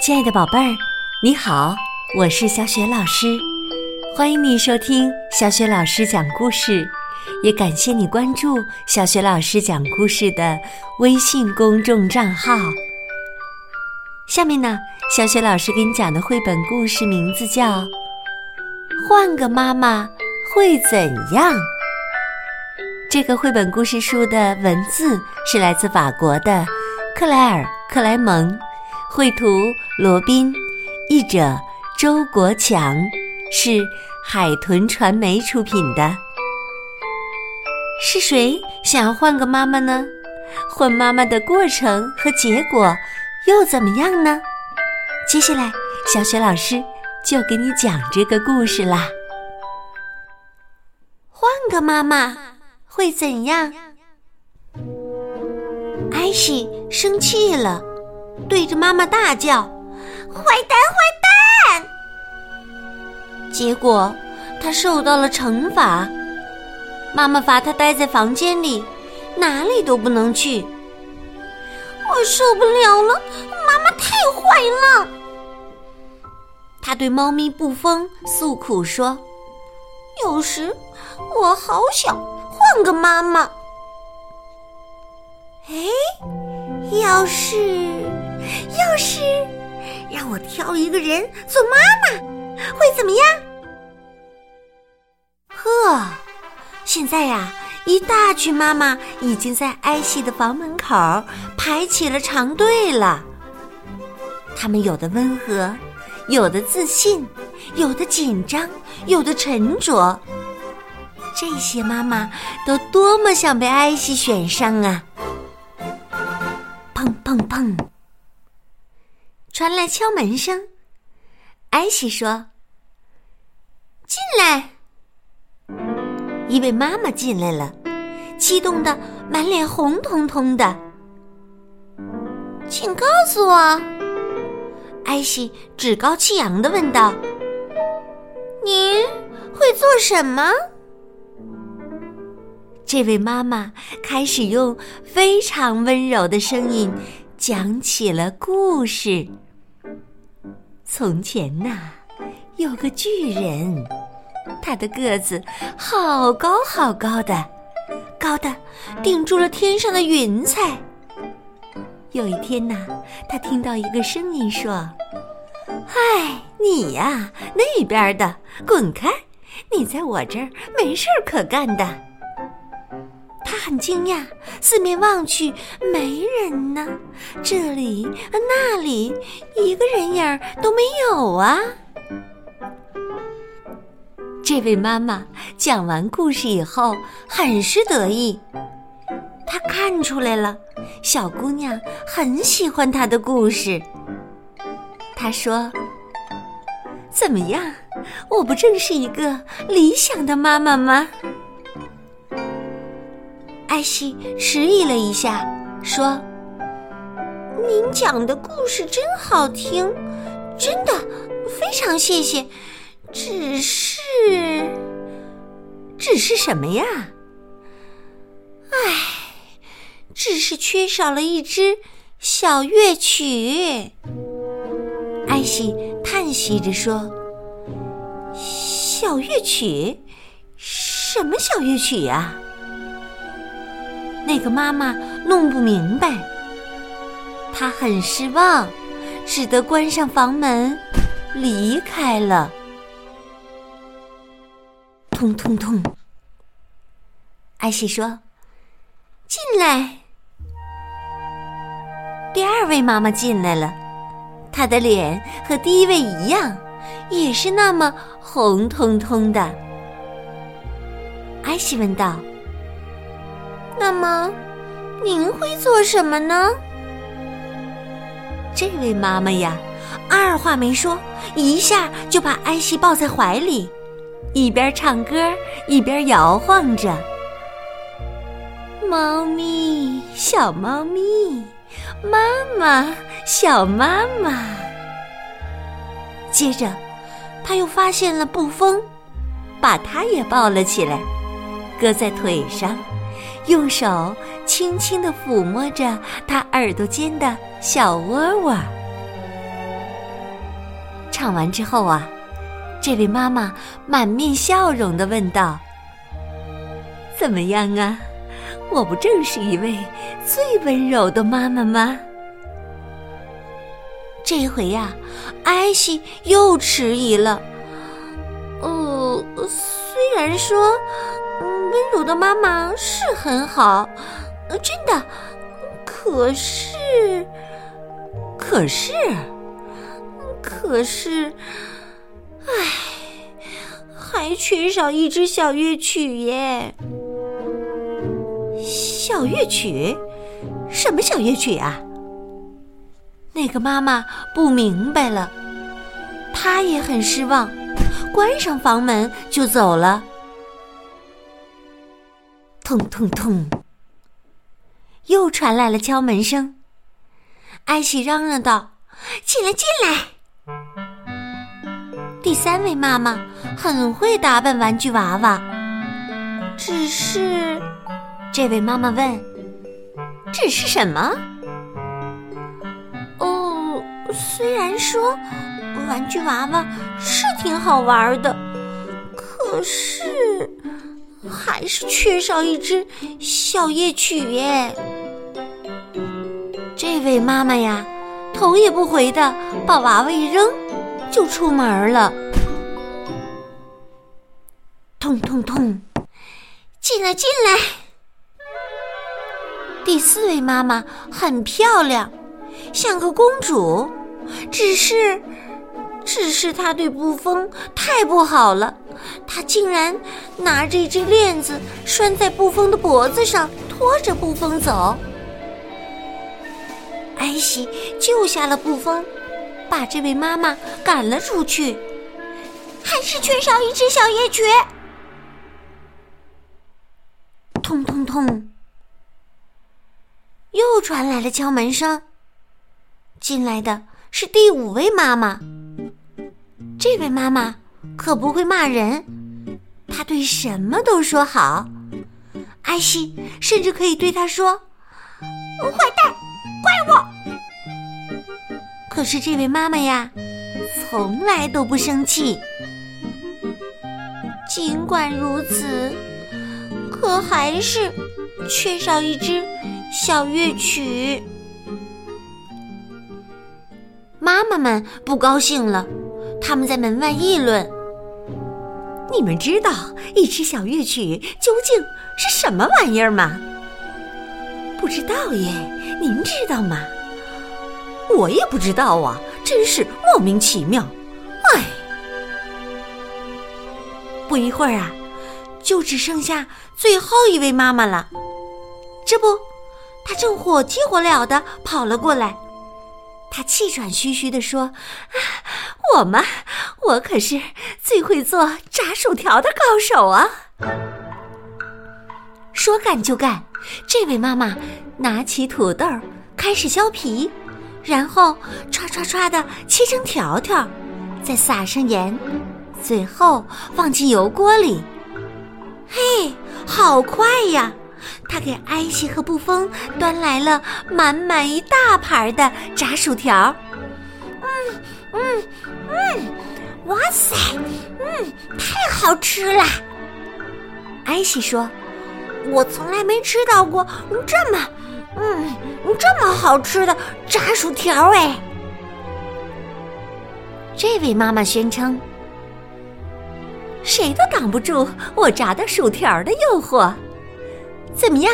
亲爱的宝贝儿，你好，我是小雪老师，欢迎你收听小雪老师讲故事，也感谢你关注小雪老师讲故事的微信公众账号。下面呢，小雪老师给你讲的绘本故事名字叫《换个妈妈会怎样》。这个绘本故事书的文字是来自法国的克莱尔·克莱蒙。绘图罗宾，译者周国强，是海豚传媒出品的。是谁想要换个妈妈呢？换妈妈的过程和结果又怎么样呢？接下来，小雪老师就给你讲这个故事啦。换个妈妈会怎样？艾希生气了。对着妈妈大叫：“坏蛋，坏蛋！”结果他受到了惩罚，妈妈罚他待在房间里，哪里都不能去。我受不了了，妈妈太坏了。他对猫咪布风诉苦说：“有时我好想换个妈妈。”哎，要是……要是让我挑一个人做妈妈，会怎么样？呵，现在呀，一大群妈妈已经在艾希的房门口排起了长队了。他们有的温和，有的自信，有的紧张，有的沉着。这些妈妈都多么想被艾希选上啊！砰砰砰！传来敲门声，艾希说：“进来。”一位妈妈进来了，激动的满脸红彤彤的。请告诉我，艾希趾高气扬的问道：“您会做什么？”这位妈妈开始用非常温柔的声音讲起了故事。从前呐，有个巨人，他的个子好高好高的，高的顶住了天上的云彩。有一天呐，他听到一个声音说：“嗨，你呀，那边的，滚开！你在我这儿没事儿可干的。”很惊讶，四面望去，没人呢，这里那里一个人影都没有啊！这位妈妈讲完故事以后，很是得意。她看出来了，小姑娘很喜欢她的故事。她说：“怎么样，我不正是一个理想的妈妈吗？”艾希迟疑了一下，说：“您讲的故事真好听，真的非常谢谢。只是，只是什么呀？唉，只是缺少了一支小乐曲。”艾希叹息着说：“小乐曲？什么小乐曲呀？”那个妈妈弄不明白，她很失望，只得关上房门，离开了。通通通，艾希说：“进来。”第二位妈妈进来了，她的脸和第一位一样，也是那么红彤彤的。艾希问道。那么，您会做什么呢？这位妈妈呀，二话没说，一下就把艾希抱在怀里，一边唱歌一边摇晃着。猫咪，小猫咪，妈妈，小妈妈。接着，他又发现了布风，把它也抱了起来，搁在腿上。用手轻轻地抚摸着他耳朵间的小窝窝。唱完之后啊，这位妈妈满面笑容的问道：“怎么样啊？我不正是一位最温柔的妈妈吗？”这回呀，艾希又迟疑了。呃，虽然说，温柔的妈妈是很好，真的，可是，可是，可是，唉，还缺少一支小乐曲耶。小乐曲？什么小乐曲啊？那个妈妈不明白了，她也很失望，关上房门就走了。痛痛痛！又传来了敲门声，艾希嚷嚷道：“进来，进来！”第三位妈妈很会打扮玩具娃娃，只是，这位妈妈问：“只是什么？”哦虽然说玩具娃娃是挺好玩的，可是还是缺少一支小夜曲耶。这位妈妈呀，头也不回的把娃娃一扔，就出门了。痛痛痛！进来进来！第四位妈妈很漂亮，像个公主。只是，只是她对布风太不好了，他竟然拿着一只链子拴在布风的脖子上，拖着布风走。艾希救下了布风，把这位妈妈赶了出去，还是缺少一只小夜曲。痛痛痛！又传来了敲门声，进来的。是第五位妈妈，这位妈妈可不会骂人，他对什么都说好。艾希甚至可以对他说：“坏蛋，怪我。”可是这位妈妈呀，从来都不生气。尽管如此，可还是缺少一支小乐曲。妈妈们不高兴了，他们在门外议论：“你们知道一支小乐曲究竟是什么玩意儿吗？”“不知道耶，您知道吗？”“我也不知道啊，真是莫名其妙。”“哎。”不一会儿啊，就只剩下最后一位妈妈了。这不，她正火急火燎的跑了过来。他气喘吁吁地说：“啊我嘛，我可是最会做炸薯条的高手啊！”说干就干，这位妈妈拿起土豆开始削皮，然后唰唰唰的切成条条，再撒上盐，最后放进油锅里。嘿，好快呀！他给艾希和布风端来了满满一大盘的炸薯条，嗯嗯嗯，哇塞，嗯，太好吃了！艾希说：“我从来没吃到过这么，嗯，这么好吃的炸薯条哎！”这位妈妈宣称：“谁都挡不住我炸的薯条的诱惑。”怎么样？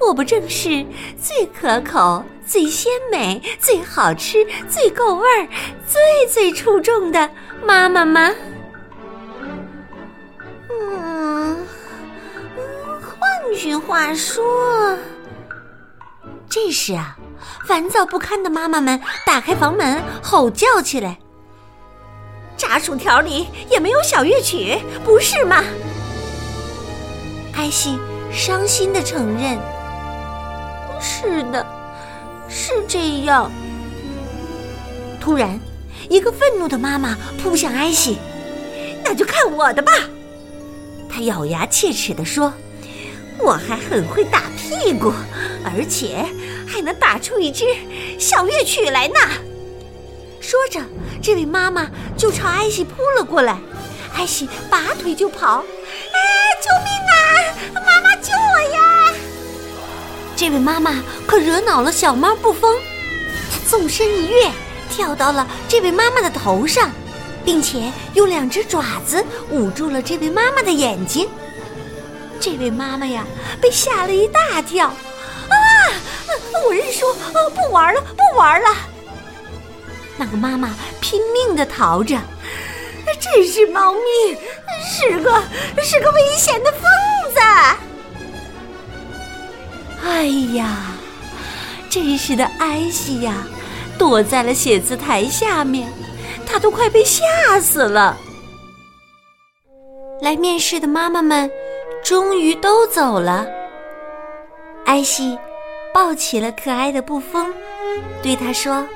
我不正是最可口、最鲜美、最好吃、最够味儿、最最出众的妈妈吗？嗯，换句话说，这时啊，烦躁不堪的妈妈们打开房门，吼叫起来：“炸薯条里也没有小乐曲，不是吗？”艾希。伤心的承认：“是的，是这样。”突然，一个愤怒的妈妈扑向艾希，“那就看我的吧！”她咬牙切齿地说：“我还很会打屁股，而且还能打出一支小乐曲来呢。”说着，这位妈妈就朝艾希扑了过来。艾希拔腿就跑，救命啊！妈妈救我呀！这位妈妈可惹恼了小猫布风，她纵身一跃，跳到了这位妈妈的头上，并且用两只爪子捂住了这位妈妈的眼睛。这位妈妈呀，被吓了一大跳，啊！我认输，不玩了，不玩了。那个妈妈拼命的逃着。这是猫咪是个是个危险的疯子！哎呀，这时的艾希呀，躲在了写字台下面，他都快被吓死了。来面试的妈妈们终于都走了，艾希抱起了可爱的布风，对他说：“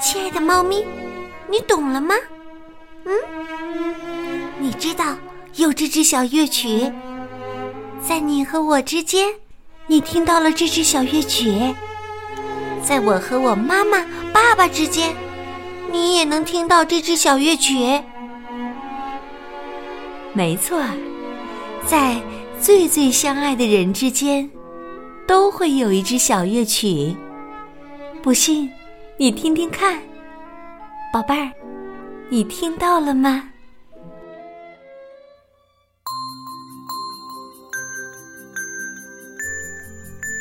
亲爱的猫咪。”你懂了吗？有这支小乐曲，在你和我之间，你听到了这支小乐曲；在我和我妈妈、爸爸之间，你也能听到这支小乐曲。没错，在最最相爱的人之间，都会有一支小乐曲。不信，你听听看。宝贝儿，你听到了吗？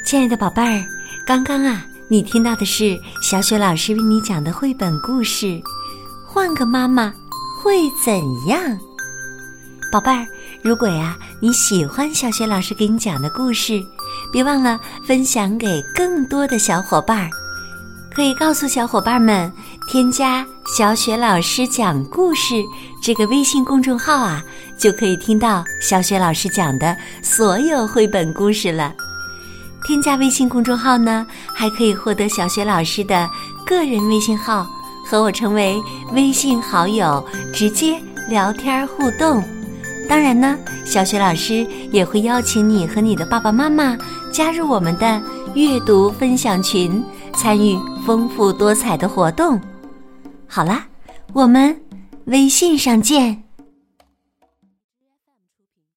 亲爱的宝贝儿，刚刚啊，你听到的是小雪老师为你讲的绘本故事《换个妈妈会怎样》。宝贝儿，如果呀你喜欢小雪老师给你讲的故事，别忘了分享给更多的小伙伴儿。可以告诉小伙伴们，添加“小雪老师讲故事”这个微信公众号啊，就可以听到小雪老师讲的所有绘本故事了。添加微信公众号呢，还可以获得小雪老师的个人微信号，和我成为微信好友，直接聊天互动。当然呢，小雪老师也会邀请你和你的爸爸妈妈加入我们的阅读分享群。参与丰富多彩的活动。好啦，我们微信上见。